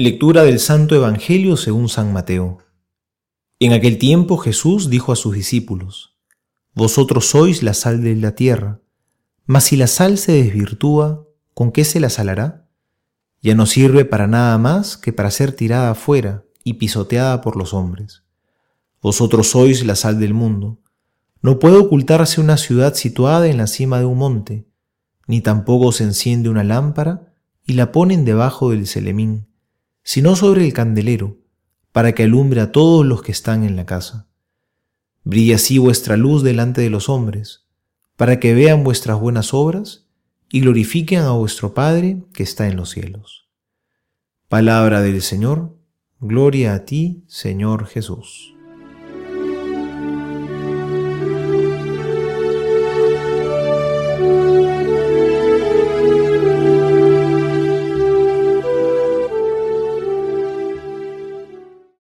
Lectura del Santo Evangelio según San Mateo. En aquel tiempo Jesús dijo a sus discípulos, Vosotros sois la sal de la tierra, mas si la sal se desvirtúa, ¿con qué se la salará? Ya no sirve para nada más que para ser tirada afuera y pisoteada por los hombres. Vosotros sois la sal del mundo. No puede ocultarse una ciudad situada en la cima de un monte, ni tampoco se enciende una lámpara y la ponen debajo del celemín sino sobre el candelero, para que alumbre a todos los que están en la casa. Brilla así vuestra luz delante de los hombres, para que vean vuestras buenas obras y glorifiquen a vuestro Padre que está en los cielos. Palabra del Señor, gloria a ti, Señor Jesús.